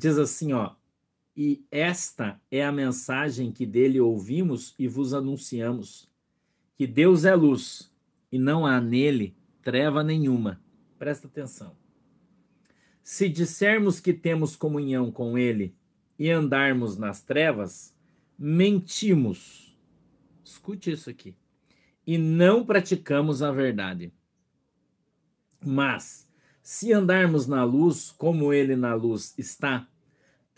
diz assim, ó, e esta é a mensagem que dele ouvimos e vos anunciamos, que Deus é luz e não há nele treva nenhuma. Presta atenção. Se dissermos que temos comunhão com ele e andarmos nas trevas, mentimos. Escute isso aqui. E não praticamos a verdade. Mas, se andarmos na luz, como ele na luz está,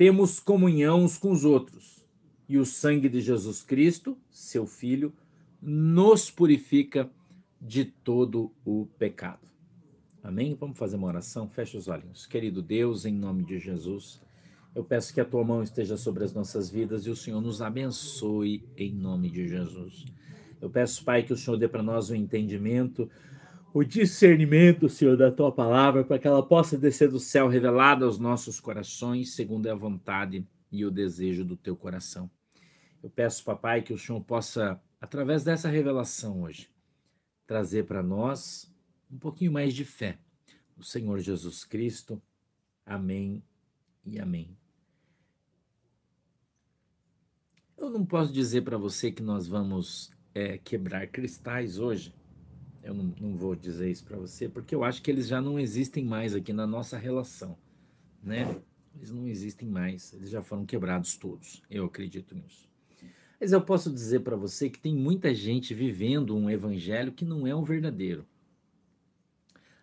temos comunhão uns com os outros. E o sangue de Jesus Cristo, seu Filho, nos purifica de todo o pecado. Amém? Vamos fazer uma oração? Feche os olhos. Querido Deus, em nome de Jesus, eu peço que a tua mão esteja sobre as nossas vidas e o Senhor nos abençoe em nome de Jesus. Eu peço, Pai, que o Senhor dê para nós o entendimento, o discernimento, Senhor, da tua palavra, para que ela possa descer do céu revelada aos nossos corações, segundo a vontade e o desejo do teu coração. Eu peço, papai, que o Senhor possa, através dessa revelação hoje, trazer para nós um pouquinho mais de fé no Senhor Jesus Cristo. Amém e amém. Eu não posso dizer para você que nós vamos é, quebrar cristais hoje. Eu não, não vou dizer isso para você, porque eu acho que eles já não existem mais aqui na nossa relação, né? Eles não existem mais, eles já foram quebrados todos. Eu acredito nisso. Mas eu posso dizer para você que tem muita gente vivendo um evangelho que não é o verdadeiro.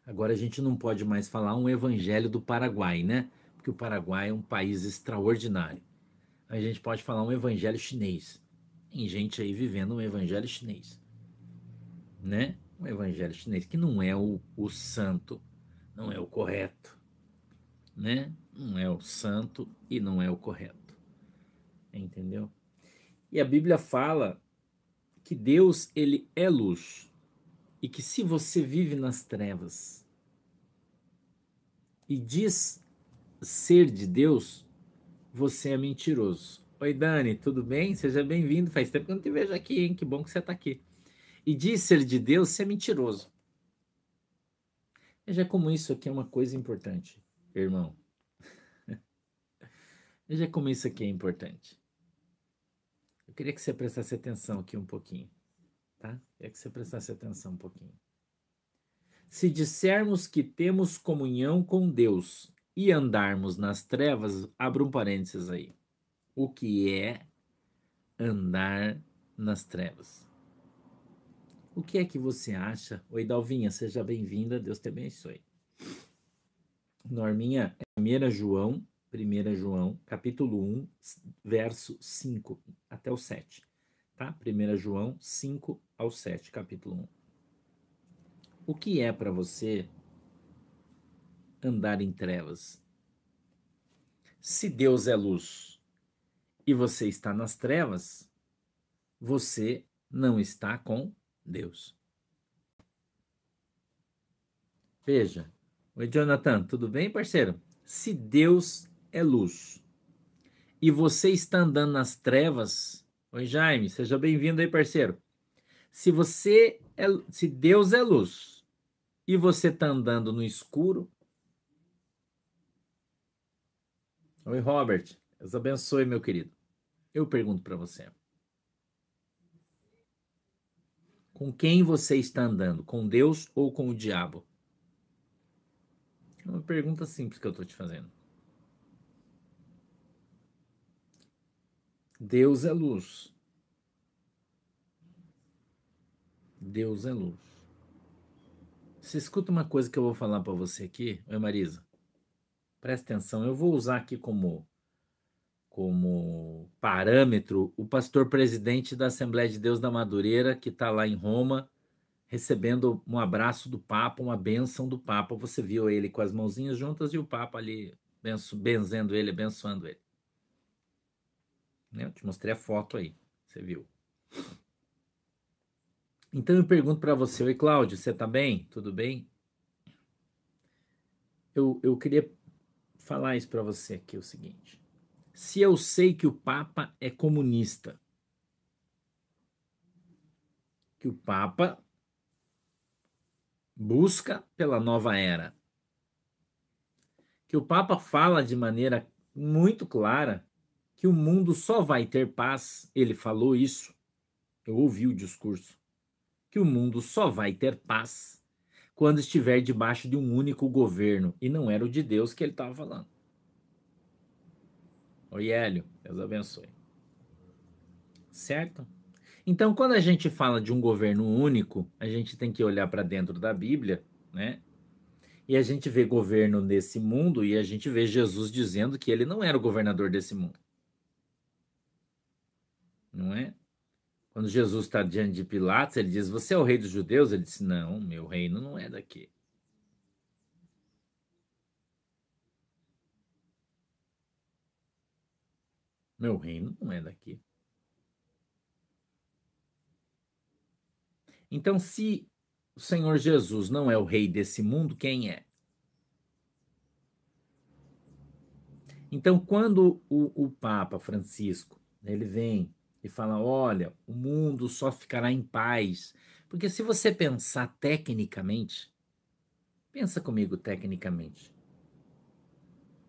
Agora a gente não pode mais falar um evangelho do Paraguai, né? Porque o Paraguai é um país extraordinário. A gente pode falar um evangelho chinês. Tem gente aí vivendo um evangelho chinês, né? Um evangelho chinês que não é o, o santo, não é o correto, né? Não é o santo e não é o correto. Entendeu? E a Bíblia fala que Deus, ele é luz e que se você vive nas trevas e diz ser de Deus, você é mentiroso. Oi, Dani, tudo bem? Seja bem-vindo. Faz tempo que eu não te vejo aqui, hein? Que bom que você está aqui. E diz ser de Deus, você é mentiroso. Veja como isso aqui é uma coisa importante, irmão. Veja como isso aqui é importante. Eu queria que você prestasse atenção aqui um pouquinho tá? É que você prestasse atenção um pouquinho. Se dissermos que temos comunhão com Deus e andarmos nas trevas, abra um parênteses aí. O que é andar nas trevas? O que é que você acha? Oi, Dalvinha, seja bem-vinda, Deus te abençoe. Norminha, 1 João, 1 João, capítulo 1, verso 5 até o 7 tá? 1 João 5 ao 7, capítulo 1. O que é para você andar em trevas? Se Deus é luz e você está nas trevas, você não está com Deus. Veja. Oi, Jonathan, tudo bem, parceiro? Se Deus é luz e você está andando nas trevas, Oi, Jaime, seja bem-vindo aí, parceiro. Se você é, se Deus é luz e você está andando no escuro. Oi, Robert. Deus abençoe, meu querido. Eu pergunto para você. Com quem você está andando? Com Deus ou com o diabo? É uma pergunta simples que eu estou te fazendo. Deus é luz. Deus é luz. Você escuta uma coisa que eu vou falar para você aqui, oi Marisa. Presta atenção, eu vou usar aqui como como parâmetro o pastor presidente da Assembleia de Deus da Madureira, que está lá em Roma, recebendo um abraço do Papa, uma bênção do Papa. Você viu ele com as mãozinhas juntas e o Papa ali benzendo ele, abençoando ele. Né? Eu te mostrei a foto aí, você viu. Então eu pergunto para você, oi Cláudio, você está bem? Tudo bem? Eu, eu queria falar isso para você aqui, o seguinte. Se eu sei que o Papa é comunista, que o Papa busca pela nova era, que o Papa fala de maneira muito clara que o mundo só vai ter paz. Ele falou isso. Eu ouvi o discurso. Que o mundo só vai ter paz quando estiver debaixo de um único governo. E não era o de Deus que ele estava falando. Oi, Hélio. Deus abençoe. Certo? Então, quando a gente fala de um governo único, a gente tem que olhar para dentro da Bíblia, né? E a gente vê governo nesse mundo e a gente vê Jesus dizendo que ele não era o governador desse mundo. Não é? Quando Jesus está diante de Pilatos, ele diz: Você é o rei dos judeus? Ele disse: Não, meu reino não é daqui. Meu reino não é daqui. Então, se o Senhor Jesus não é o rei desse mundo, quem é? Então, quando o, o Papa Francisco ele vem e fala: olha, o mundo só ficará em paz. Porque se você pensar tecnicamente, pensa comigo tecnicamente.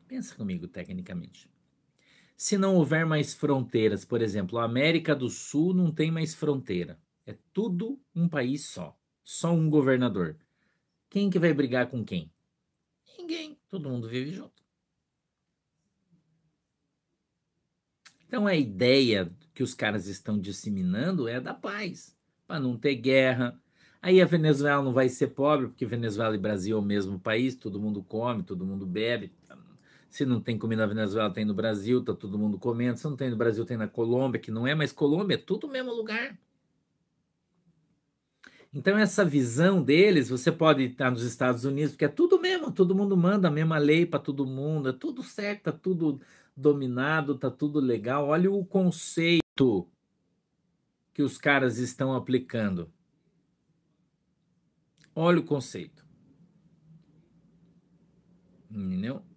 Pensa comigo tecnicamente. Se não houver mais fronteiras, por exemplo, a América do Sul não tem mais fronteira. É tudo um país só. Só um governador. Quem que vai brigar com quem? Ninguém. Todo mundo vive junto. Então a ideia que os caras estão disseminando é da paz, para não ter guerra. Aí a Venezuela não vai ser pobre, porque Venezuela e Brasil é o mesmo país, todo mundo come, todo mundo bebe. Se não tem comida na Venezuela, tem no Brasil, tá todo mundo comendo. Se não tem no Brasil, tem na Colômbia, que não é mais Colômbia, é tudo o mesmo lugar. Então, essa visão deles, você pode estar nos Estados Unidos, porque é tudo mesmo, todo mundo manda a mesma lei para todo mundo, é tudo certo, tá tudo dominado, tá tudo legal. Olha o conceito que os caras estão aplicando. Olha o conceito. Entendeu?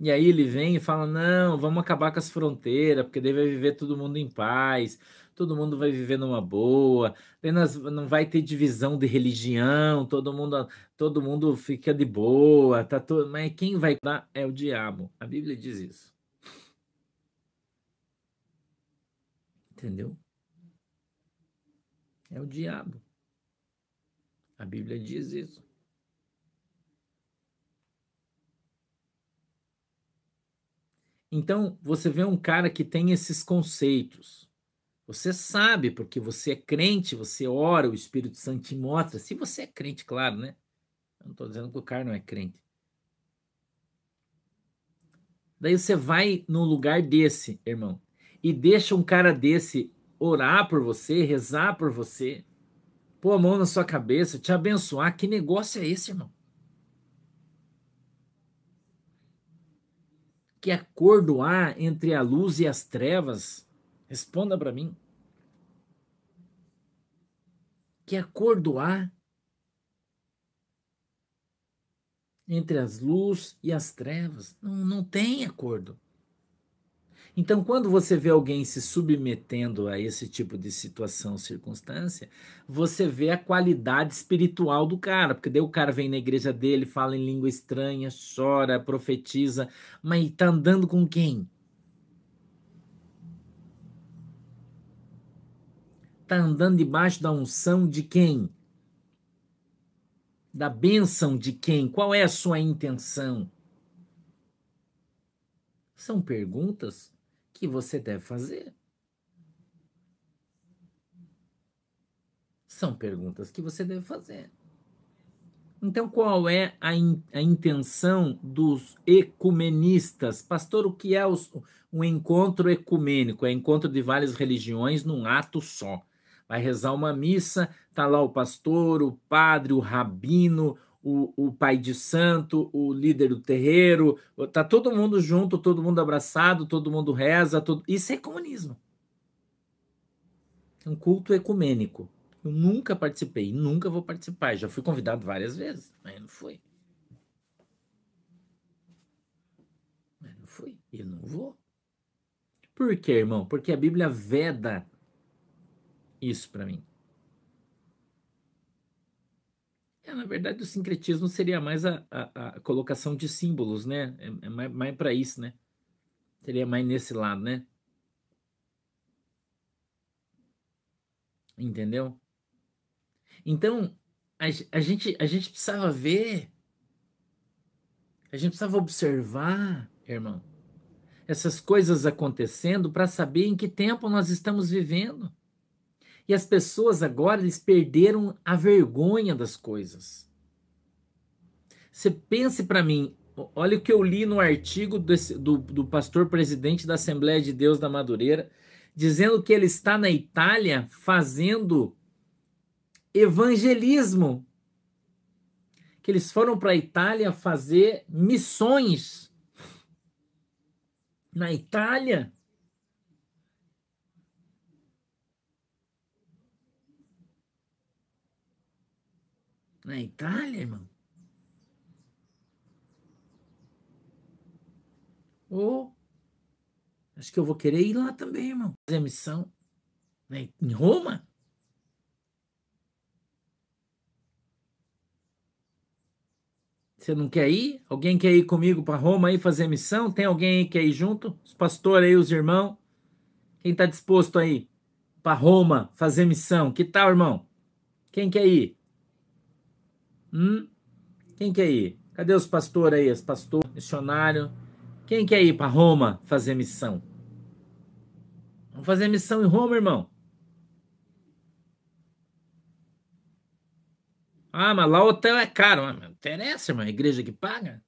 E aí ele vem e fala: não, vamos acabar com as fronteiras, porque daí vai viver todo mundo em paz todo mundo vai viver numa boa, não vai ter divisão de religião, todo mundo, todo mundo fica de boa, tá todo, mas quem vai dar é o diabo. A Bíblia diz isso. Entendeu? É o diabo. A Bíblia diz isso. Então, você vê um cara que tem esses conceitos você sabe, porque você é crente, você ora, o Espírito Santo te mostra. Se você é crente, claro, né? Eu não estou dizendo que o cara não é crente. Daí você vai num lugar desse, irmão, e deixa um cara desse orar por você, rezar por você, pôr a mão na sua cabeça, te abençoar. Que negócio é esse, irmão? Que acordo há entre a luz e as trevas? Responda para mim. Que acordo há entre as luzes e as trevas? Não, não tem acordo. Então, quando você vê alguém se submetendo a esse tipo de situação, circunstância, você vê a qualidade espiritual do cara, porque daí o cara vem na igreja dele, fala em língua estranha, chora, profetiza, mas está andando com quem? está andando debaixo da unção de quem? Da bênção de quem? Qual é a sua intenção? São perguntas que você deve fazer. São perguntas que você deve fazer. Então, qual é a, in, a intenção dos ecumenistas? Pastor, o que é os, um encontro ecumênico? É encontro de várias religiões num ato só vai rezar uma missa, tá lá o pastor, o padre, o rabino, o, o pai de santo, o líder do terreiro, tá todo mundo junto, todo mundo abraçado, todo mundo reza, isso é comunismo. Um culto ecumênico. Eu nunca participei, nunca vou participar. Já fui convidado várias vezes, mas não fui. Mas não fui. E não vou. Por quê, irmão? Porque a Bíblia veda isso para mim. É, na verdade, o sincretismo seria mais a, a, a colocação de símbolos, né? É, é mais, mais para isso, né? Seria mais nesse lado, né? Entendeu? Então, a, a, gente, a gente precisava ver, a gente precisava observar, irmão, essas coisas acontecendo para saber em que tempo nós estamos vivendo. E as pessoas agora eles perderam a vergonha das coisas. Você pense para mim, olha o que eu li no artigo desse, do, do pastor presidente da Assembleia de Deus da Madureira, dizendo que ele está na Itália fazendo evangelismo. Que eles foram para a Itália fazer missões. Na Itália. Na Itália, irmão. Oh, acho que eu vou querer ir lá também, irmão. Fazer missão. Né? Em Roma? Você não quer ir? Alguém quer ir comigo para Roma aí fazer missão? Tem alguém aí que quer ir junto? Os pastores aí, os irmãos? Quem está disposto aí para Roma fazer missão? Que tal, irmão? Quem quer ir? Hum? Quem quer ir? Cadê os pastores aí? Os pastores, missionário? Quem quer ir para Roma fazer missão? Vamos fazer missão em Roma, irmão. Ah, mas lá o hotel é caro. Mas não interessa, irmão. A igreja que paga.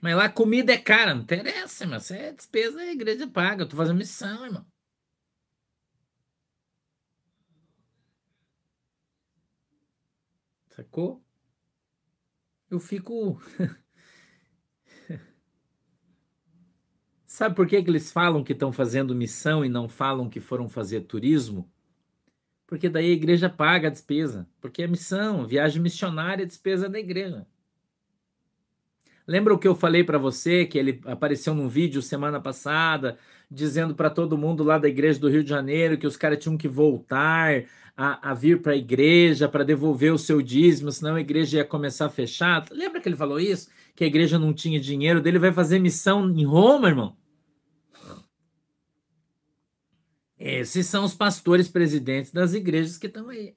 Mas lá a comida é cara. Não interessa, irmão. Você é despesa, a igreja paga. Eu tô fazendo missão, irmão. Sacou? Eu fico. Sabe por que, que eles falam que estão fazendo missão e não falam que foram fazer turismo? Porque daí a igreja paga a despesa. Porque é missão, viagem missionária, despesa da igreja. Lembra o que eu falei para você, que ele apareceu num vídeo semana passada, dizendo para todo mundo lá da igreja do Rio de Janeiro que os caras tinham que voltar a, a vir para a igreja para devolver o seu dízimo, senão a igreja ia começar a fechar? Lembra que ele falou isso? Que a igreja não tinha dinheiro, dele vai fazer missão em Roma, irmão. Esses são os pastores presidentes das igrejas que estão aí.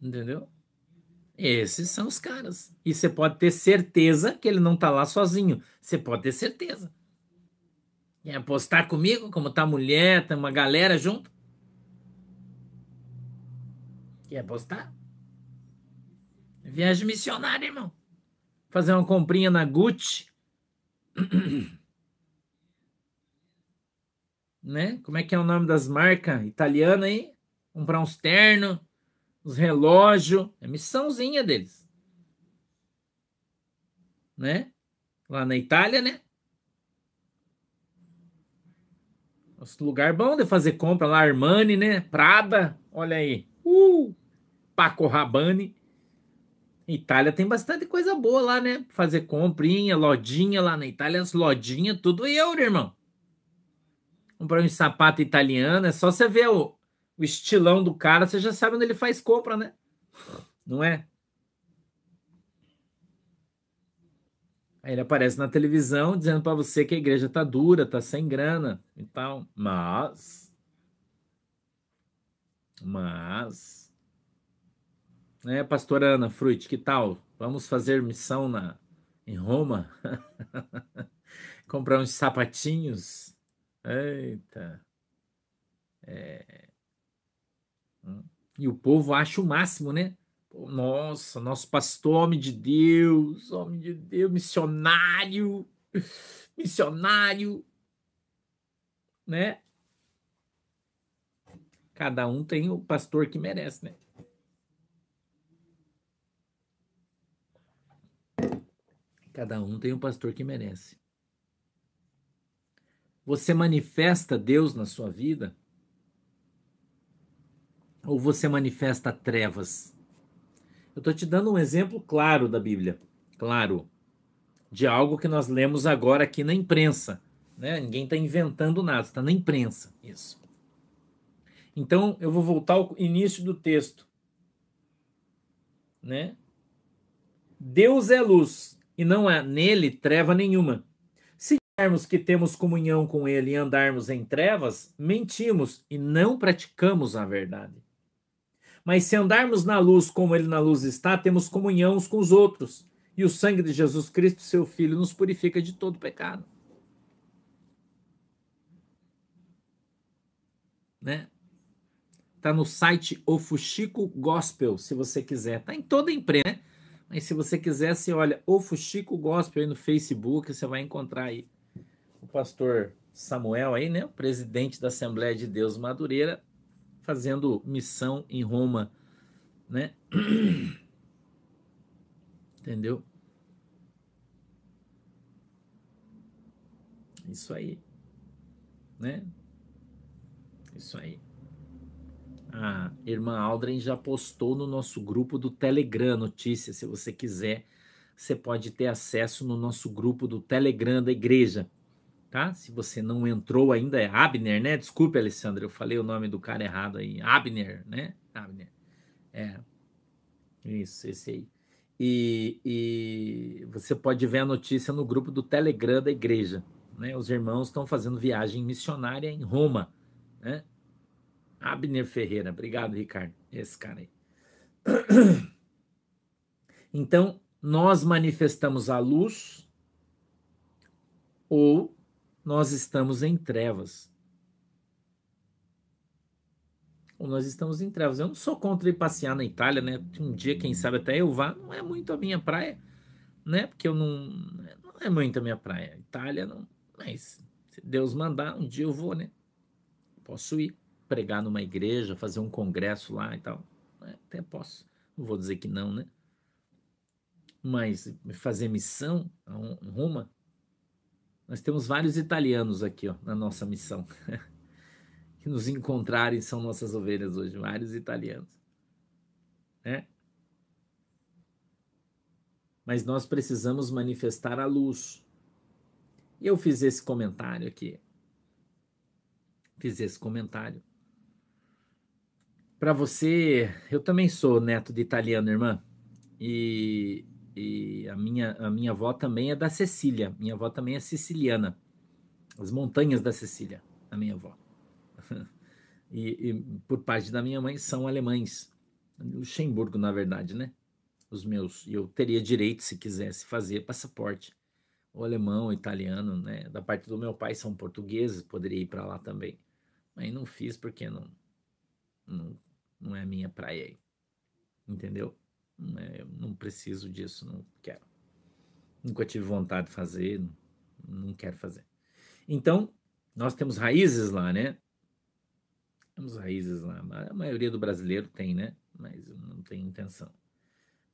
Entendeu? Esses são os caras. E você pode ter certeza que ele não está lá sozinho. Você pode ter certeza. Quer apostar comigo, como tá a mulher, tem uma galera junto? Quer apostar? Viagem missionária, irmão. Fazer uma comprinha na Gucci. né? Como é que é o nome das marcas italianas aí? Comprar uns ternos, uns relógios, é missãozinha deles. Né? Lá na Itália, né? Nosso lugar bom de fazer compra lá, Armani, né? Prada, olha aí. Uh! Paco Rabanne. Itália tem bastante coisa boa lá, né? Fazer comprinha, lodinha lá na Itália, as lodinhas, tudo euro, irmão comprar um sapato italiano, é só você ver o, o estilão do cara, você já sabe onde ele faz compra, né? Não é? Ele aparece na televisão dizendo para você que a igreja tá dura, tá sem grana e tal. Mas. Mas. Né, pastora Ana Fruit, que tal? Vamos fazer missão na, em Roma? Comprar uns sapatinhos Eita. É. Hum. E o povo acha o máximo, né? Nossa, nosso pastor, homem de Deus, homem de Deus, missionário, missionário, né? Cada um tem o pastor que merece, né? Cada um tem o pastor que merece. Você manifesta Deus na sua vida? Ou você manifesta trevas? Eu estou te dando um exemplo claro da Bíblia, claro, de algo que nós lemos agora aqui na imprensa. Né? Ninguém está inventando nada, está na imprensa isso. Então eu vou voltar ao início do texto. Né? Deus é luz e não há nele treva nenhuma. Se dissermos que temos comunhão com ele e andarmos em trevas, mentimos e não praticamos a verdade. Mas se andarmos na luz como ele na luz está, temos comunhão uns com os outros, e o sangue de Jesus Cristo, seu Filho, nos purifica de todo pecado. Né? Tá no site Ofuxico Gospel, se você quiser. Tá em toda a né? Mas se você quiser, você olha o Fuxico Gospel aí no Facebook, você vai encontrar aí o pastor Samuel aí, né, o presidente da Assembleia de Deus Madureira, fazendo missão em Roma, né? Entendeu? Isso aí, né? Isso aí a irmã Aldrin já postou no nosso grupo do Telegram notícias. Se você quiser, você pode ter acesso no nosso grupo do Telegram da igreja. Tá? Se você não entrou ainda, é Abner, né? Desculpe, Alessandra, eu falei o nome do cara errado aí. Abner, né? Abner. É. Isso, esse aí. E, e você pode ver a notícia no grupo do Telegram da igreja. Né? Os irmãos estão fazendo viagem missionária em Roma. Né? Abner Ferreira. Obrigado, Ricardo. Esse cara aí. Então, nós manifestamos a luz ou nós estamos em trevas. Nós estamos em trevas. Eu não sou contra ir passear na Itália, né? Um dia, quem sabe, até eu vá. Não é muito a minha praia, né? Porque eu não. Não é muito a minha praia. Itália não. Mas se Deus mandar, um dia eu vou, né? Posso ir pregar numa igreja, fazer um congresso lá e tal. Até posso. Não vou dizer que não, né? Mas fazer missão em Roma, nós temos vários italianos aqui ó, na nossa missão. que nos encontrarem são nossas ovelhas hoje, vários italianos. Né? Mas nós precisamos manifestar a luz. E eu fiz esse comentário aqui. Fiz esse comentário para você, eu também sou neto de italiano, irmã. E, e, a, minha, a minha avó também é da Sicília. Minha avó também é siciliana. As montanhas da Sicília, a minha avó. E, e por parte da minha mãe são alemães. Luxemburgo, na verdade, né? Os meus. E eu teria direito, se quisesse, fazer passaporte. O alemão, o italiano, né? Da parte do meu pai são portugueses, poderia ir para lá também. Mas não fiz porque não, não não é minha praia aí. Entendeu? Não, é, eu não preciso disso, não quero. Nunca tive vontade de fazer, não, quero fazer. Então, nós temos raízes lá, né? Temos raízes lá. A maioria do brasileiro tem, né? Mas não tenho intenção.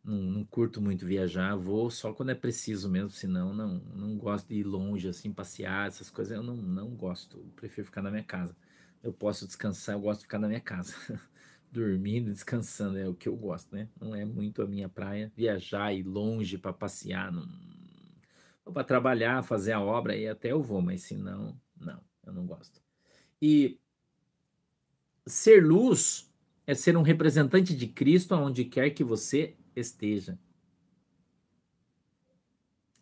Não, não, curto muito viajar, vou só quando é preciso mesmo, senão não, não gosto de ir longe, assim, passear, essas coisas, eu não, não gosto, eu prefiro ficar na minha casa. Eu posso descansar, eu gosto de ficar na minha casa. dormindo, descansando, é o que eu gosto, né? Não é muito a minha praia. Viajar, ir longe para passear, não... para trabalhar, fazer a obra, aí até eu vou, mas se não, não, eu não gosto. E ser luz é ser um representante de Cristo aonde quer que você esteja.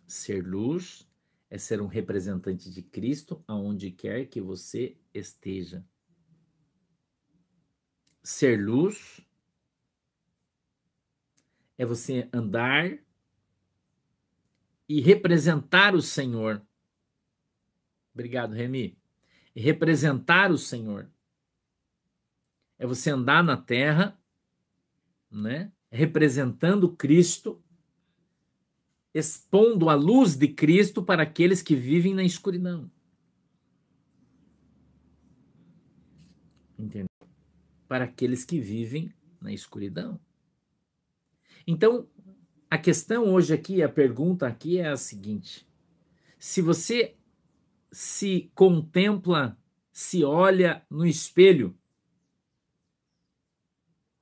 Ser luz é ser um representante de Cristo aonde quer que você esteja ser luz é você andar e representar o Senhor. Obrigado, Remi. E representar o Senhor. É você andar na terra, né? Representando Cristo, expondo a luz de Cristo para aqueles que vivem na escuridão. Entendeu? Para aqueles que vivem na escuridão. Então, a questão hoje aqui, a pergunta aqui é a seguinte: se você se contempla, se olha no espelho,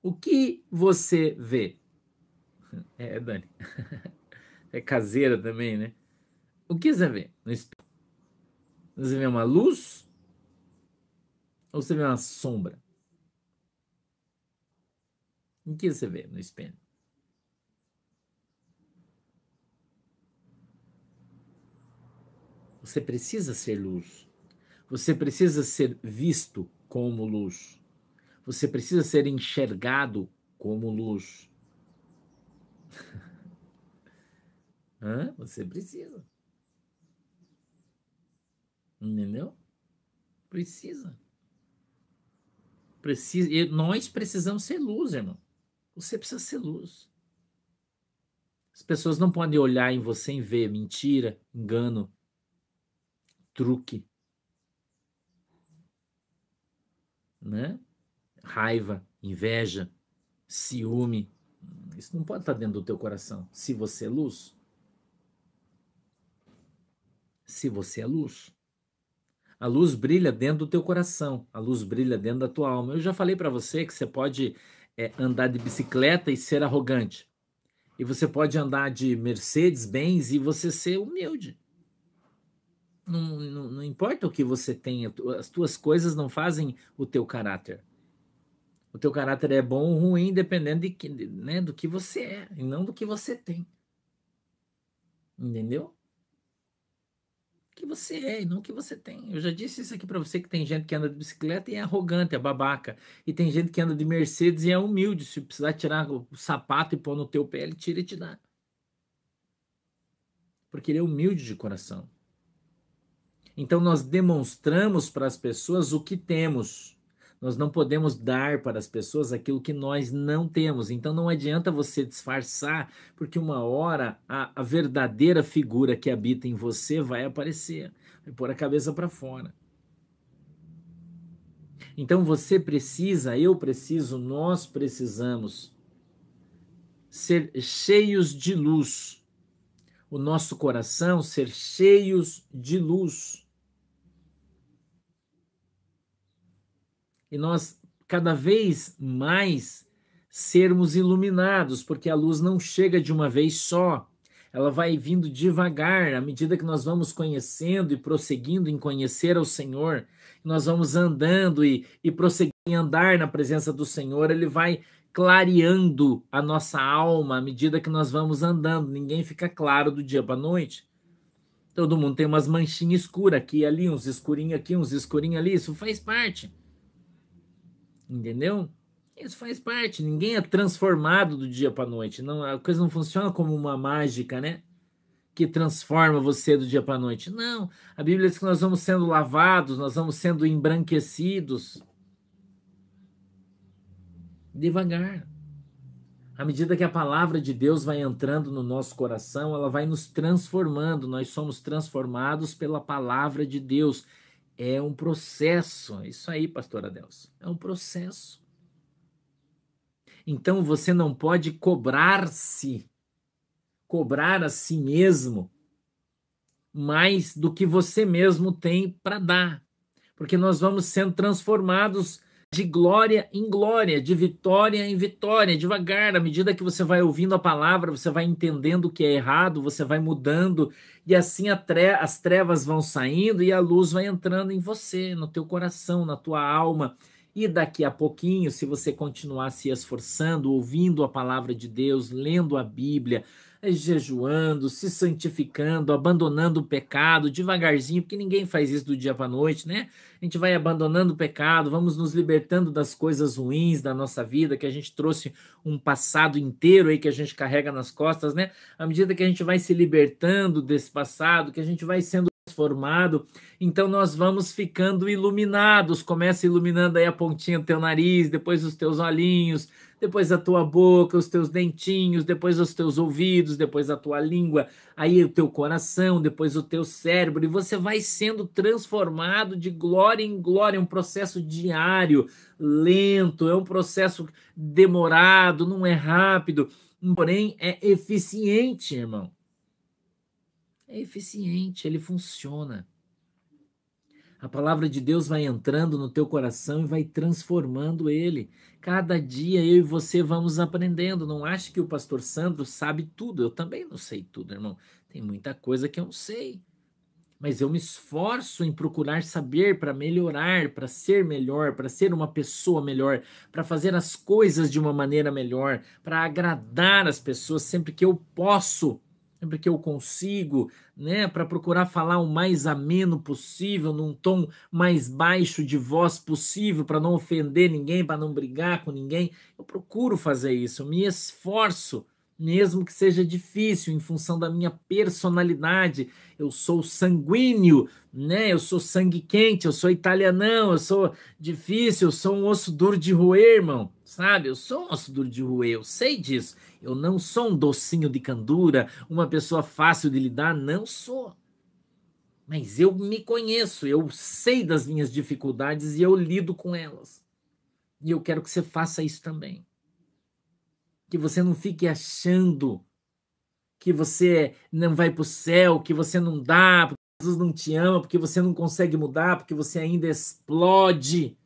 o que você vê? É, Dani. É caseira também, né? O que você vê no espelho? Você vê uma luz? Ou você vê uma sombra? O que você vê no espelho? Você precisa ser luz. Você precisa ser visto como luz. Você precisa ser enxergado como luz. Hã? Você precisa. Entendeu? Precisa. Precisa. E nós precisamos ser luz, irmão. Você precisa ser luz. As pessoas não podem olhar em você e ver mentira, engano, truque, né? Raiva, inveja, ciúme. Isso não pode estar dentro do teu coração. Se você é luz. Se você é luz. A luz brilha dentro do teu coração, a luz brilha dentro da tua alma. Eu já falei para você que você pode é, andar de bicicleta e ser arrogante. E você pode andar de Mercedes, Benz e você ser humilde. Não, não, não, importa o que você tenha, as tuas coisas não fazem o teu caráter. O teu caráter é bom ou ruim dependendo de que, né, do que você é e não do que você tem. Entendeu? Que você é e não o que você tem. Eu já disse isso aqui para você que tem gente que anda de bicicleta e é arrogante, é babaca, e tem gente que anda de Mercedes e é humilde. Se precisar tirar o sapato e pôr no teu pé, ele tira e te dá. Porque ele é humilde de coração. Então nós demonstramos para as pessoas o que temos. Nós não podemos dar para as pessoas aquilo que nós não temos. Então não adianta você disfarçar, porque uma hora a, a verdadeira figura que habita em você vai aparecer, vai pôr a cabeça para fora. Então você precisa, eu preciso, nós precisamos ser cheios de luz. O nosso coração ser cheios de luz. E nós cada vez mais sermos iluminados, porque a luz não chega de uma vez só. Ela vai vindo devagar, à medida que nós vamos conhecendo e prosseguindo em conhecer ao Senhor, nós vamos andando e, e prosseguindo em andar na presença do Senhor, ele vai clareando a nossa alma à medida que nós vamos andando. Ninguém fica claro do dia para a noite. Todo mundo tem umas manchinhas escuras aqui e ali, uns escurinhos aqui, uns escurinhos ali. Isso faz parte. Entendeu? Isso faz parte. Ninguém é transformado do dia para noite. Não, a coisa não funciona como uma mágica, né? Que transforma você do dia para noite. Não. A Bíblia diz que nós vamos sendo lavados, nós vamos sendo embranquecidos. Devagar. À medida que a palavra de Deus vai entrando no nosso coração, ela vai nos transformando. Nós somos transformados pela palavra de Deus. É um processo. Isso aí, pastor Adelson. É um processo. Então você não pode cobrar-se, cobrar a si mesmo mais do que você mesmo tem para dar. Porque nós vamos sendo transformados de glória em glória, de vitória em vitória, devagar, à medida que você vai ouvindo a palavra, você vai entendendo o que é errado, você vai mudando, e assim tre as trevas vão saindo e a luz vai entrando em você, no teu coração, na tua alma. E daqui a pouquinho, se você continuar se esforçando, ouvindo a palavra de Deus, lendo a Bíblia, jejuando, se santificando, abandonando o pecado devagarzinho, porque ninguém faz isso do dia para noite, né? A gente vai abandonando o pecado, vamos nos libertando das coisas ruins da nossa vida, que a gente trouxe um passado inteiro aí que a gente carrega nas costas, né? À medida que a gente vai se libertando desse passado, que a gente vai sendo transformado, então nós vamos ficando iluminados. Começa iluminando aí a pontinha do teu nariz, depois os teus olhinhos, depois a tua boca, os teus dentinhos, depois os teus ouvidos, depois a tua língua, aí o teu coração, depois o teu cérebro, e você vai sendo transformado de glória em glória, é um processo diário, lento, é um processo demorado, não é rápido, porém é eficiente, irmão. É eficiente, ele funciona. A palavra de Deus vai entrando no teu coração e vai transformando ele. Cada dia eu e você vamos aprendendo. Não ache que o pastor Sandro sabe tudo. Eu também não sei tudo, irmão. Tem muita coisa que eu não sei. Mas eu me esforço em procurar saber para melhorar, para ser melhor, para ser uma pessoa melhor, para fazer as coisas de uma maneira melhor, para agradar as pessoas sempre que eu posso. Sempre que eu consigo, né, para procurar falar o mais ameno possível, num tom mais baixo de voz possível, para não ofender ninguém, para não brigar com ninguém. Eu procuro fazer isso, eu me esforço, mesmo que seja difícil, em função da minha personalidade. Eu sou sanguíneo, né? Eu sou sangue quente, eu sou italianão, eu sou difícil, eu sou um osso duro de roer, irmão, sabe? Eu sou um osso duro de roer, eu sei disso. Eu não sou um docinho de candura, uma pessoa fácil de lidar, não sou. Mas eu me conheço, eu sei das minhas dificuldades e eu lido com elas. E eu quero que você faça isso também. Que você não fique achando que você não vai para o céu, que você não dá, porque Jesus não te ama, porque você não consegue mudar, porque você ainda explode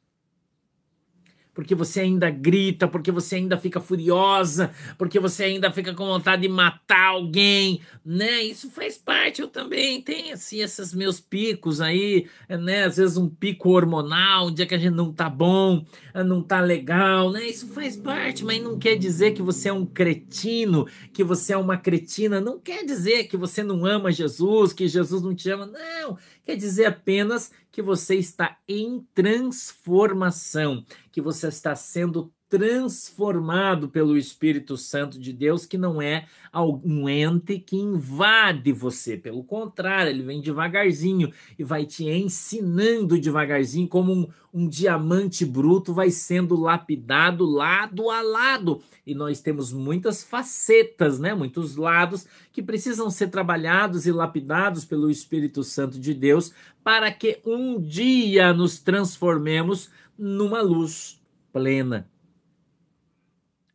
porque você ainda grita, porque você ainda fica furiosa, porque você ainda fica com vontade de matar alguém, né? Isso faz parte, eu também tenho assim esses meus picos aí, né? Às vezes um pico hormonal, um dia que a gente não tá bom, não tá legal, né? Isso faz parte, mas não quer dizer que você é um cretino, que você é uma cretina, não quer dizer que você não ama Jesus, que Jesus não te ama, não. Quer dizer apenas que você está em transformação, que você está sendo transformado pelo Espírito Santo de Deus, que não é algum ente que invade você. Pelo contrário, ele vem devagarzinho e vai te ensinando devagarzinho, como um, um diamante bruto vai sendo lapidado lado a lado. E nós temos muitas facetas, né? muitos lados que precisam ser trabalhados e lapidados pelo Espírito Santo de Deus para que um dia nos transformemos numa luz plena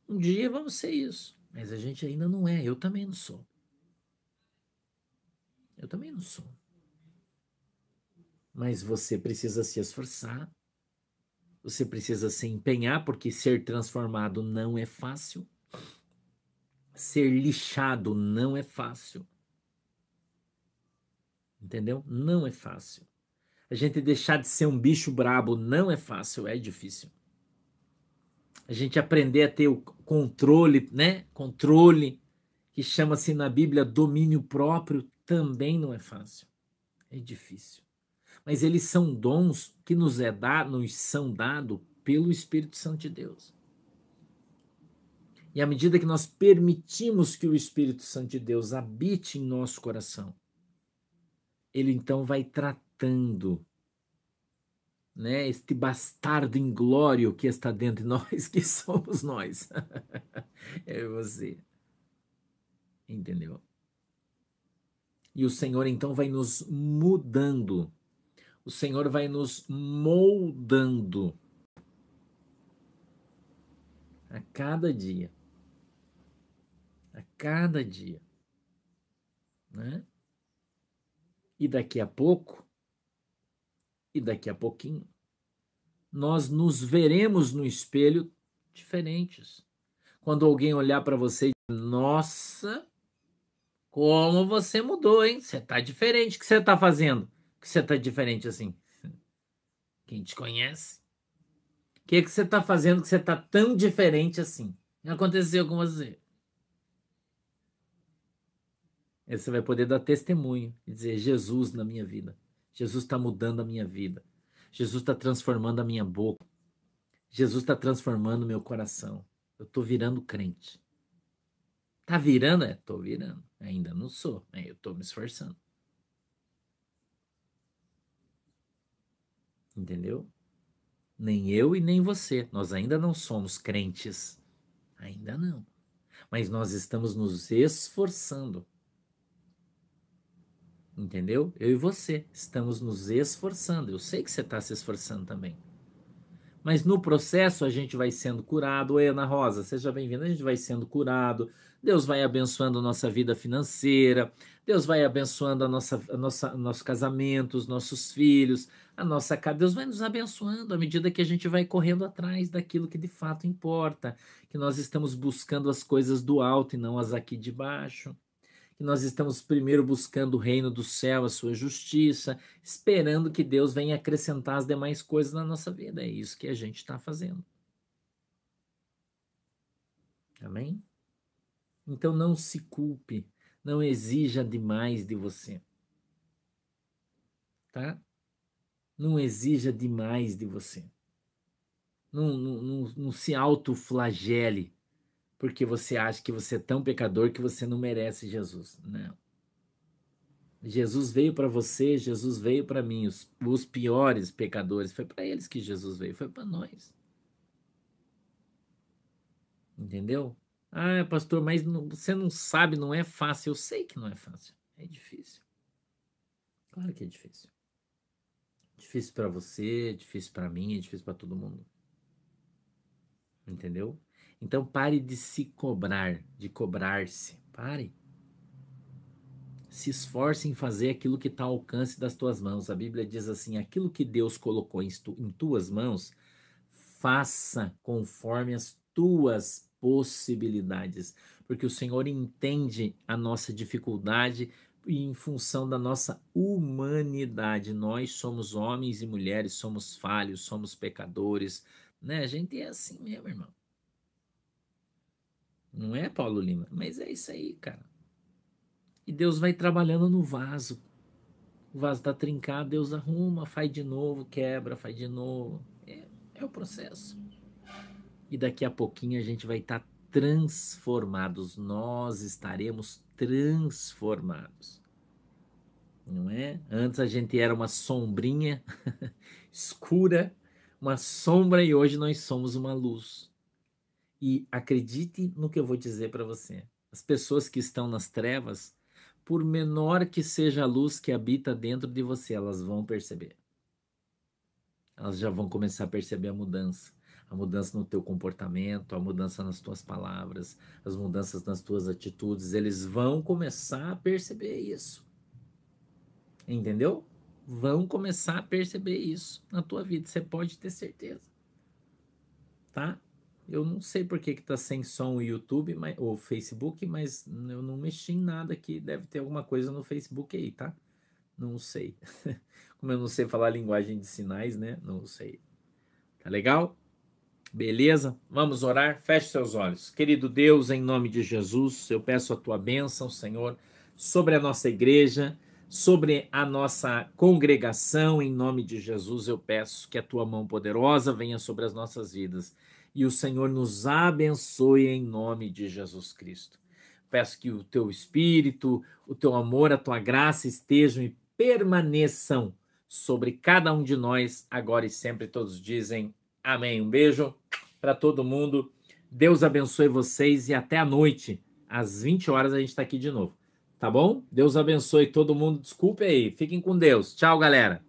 um dia vamos ser isso, mas a gente ainda não é. Eu também não sou. Eu também não sou. Mas você precisa se esforçar. Você precisa se empenhar, porque ser transformado não é fácil. Ser lixado não é fácil. Entendeu? Não é fácil. A gente deixar de ser um bicho brabo não é fácil, é difícil a gente aprender a ter o controle, né? Controle, que chama-se na Bíblia domínio próprio, também não é fácil. É difícil. Mas eles são dons que nos é dado, nos são dados pelo Espírito Santo de Deus. E à medida que nós permitimos que o Espírito Santo de Deus habite em nosso coração, ele então vai tratando né, este bastardo inglório que está dentro de nós, que somos nós. é você. Entendeu? E o Senhor então vai nos mudando. O Senhor vai nos moldando a cada dia. A cada dia. Né? E daqui a pouco e daqui a pouquinho nós nos veremos no espelho diferentes. Quando alguém olhar para você e dizer, nossa, como você mudou, hein? Você tá diferente. O que você tá fazendo? Que você tá diferente assim? Quem te conhece? O que, que você tá fazendo que você tá tão diferente assim? Aconteceu com você. Aí você vai poder dar testemunho e dizer: Jesus na minha vida. Jesus está mudando a minha vida. Jesus está transformando a minha boca. Jesus está transformando meu coração. Eu estou virando crente. Tá virando? É, tô virando. Ainda não sou. É, eu estou me esforçando. Entendeu? Nem eu e nem você. Nós ainda não somos crentes. Ainda não. Mas nós estamos nos esforçando Entendeu? Eu e você estamos nos esforçando. Eu sei que você está se esforçando também. Mas no processo a gente vai sendo curado. Oi, Ana Rosa, seja bem-vinda. A gente vai sendo curado. Deus vai abençoando a nossa vida financeira. Deus vai abençoando a nossa, a nossa, nosso casamento, os nossos filhos, a nossa casa. Deus vai nos abençoando à medida que a gente vai correndo atrás daquilo que de fato importa. Que nós estamos buscando as coisas do alto e não as aqui de baixo que nós estamos primeiro buscando o reino do céu, a sua justiça, esperando que Deus venha acrescentar as demais coisas na nossa vida. É isso que a gente está fazendo. Amém? Então não se culpe, Não exija demais de você. Tá? Não exija demais de você. Não, não, não, não se autoflagele porque você acha que você é tão pecador que você não merece Jesus. Não. Jesus veio para você, Jesus veio para mim. Os, os, piores pecadores, foi para eles que Jesus veio, foi para nós. Entendeu? Ah, pastor, mas não, você não sabe, não é fácil. Eu sei que não é fácil. É difícil. Claro que é difícil. Difícil para você, difícil para mim, é difícil para todo mundo. Entendeu? Então pare de se cobrar, de cobrar-se. Pare se esforce em fazer aquilo que está ao alcance das tuas mãos. A Bíblia diz assim: aquilo que Deus colocou em, tu, em tuas mãos, faça conforme as tuas possibilidades, porque o Senhor entende a nossa dificuldade e em função da nossa humanidade. Nós somos homens e mulheres, somos falhos, somos pecadores, né? A gente é assim mesmo, irmão. Não é, Paulo Lima? Mas é isso aí, cara. E Deus vai trabalhando no vaso. O vaso está trincado, Deus arruma, faz de novo, quebra, faz de novo. É, é o processo. E daqui a pouquinho a gente vai estar tá transformados. Nós estaremos transformados. Não é? Antes a gente era uma sombrinha escura, uma sombra, e hoje nós somos uma luz. E acredite no que eu vou dizer para você. As pessoas que estão nas trevas, por menor que seja a luz que habita dentro de você, elas vão perceber. Elas já vão começar a perceber a mudança. A mudança no teu comportamento, a mudança nas tuas palavras, as mudanças nas tuas atitudes, eles vão começar a perceber isso. Entendeu? Vão começar a perceber isso na tua vida, você pode ter certeza. Tá? Eu não sei por que está sem som o YouTube mas, ou Facebook, mas eu não mexi em nada aqui. Deve ter alguma coisa no Facebook aí, tá? Não sei. Como eu não sei falar linguagem de sinais, né? Não sei. Tá legal? Beleza? Vamos orar? Feche seus olhos. Querido Deus, em nome de Jesus, eu peço a tua bênção, Senhor, sobre a nossa igreja, sobre a nossa congregação. Em nome de Jesus, eu peço que a tua mão poderosa venha sobre as nossas vidas e o Senhor nos abençoe em nome de Jesus Cristo. Peço que o teu espírito, o teu amor, a tua graça estejam e permaneçam sobre cada um de nós, agora e sempre. Todos dizem amém. Um beijo para todo mundo. Deus abençoe vocês e até a noite, às 20 horas, a gente está aqui de novo. Tá bom? Deus abençoe todo mundo. Desculpe aí. Fiquem com Deus. Tchau, galera.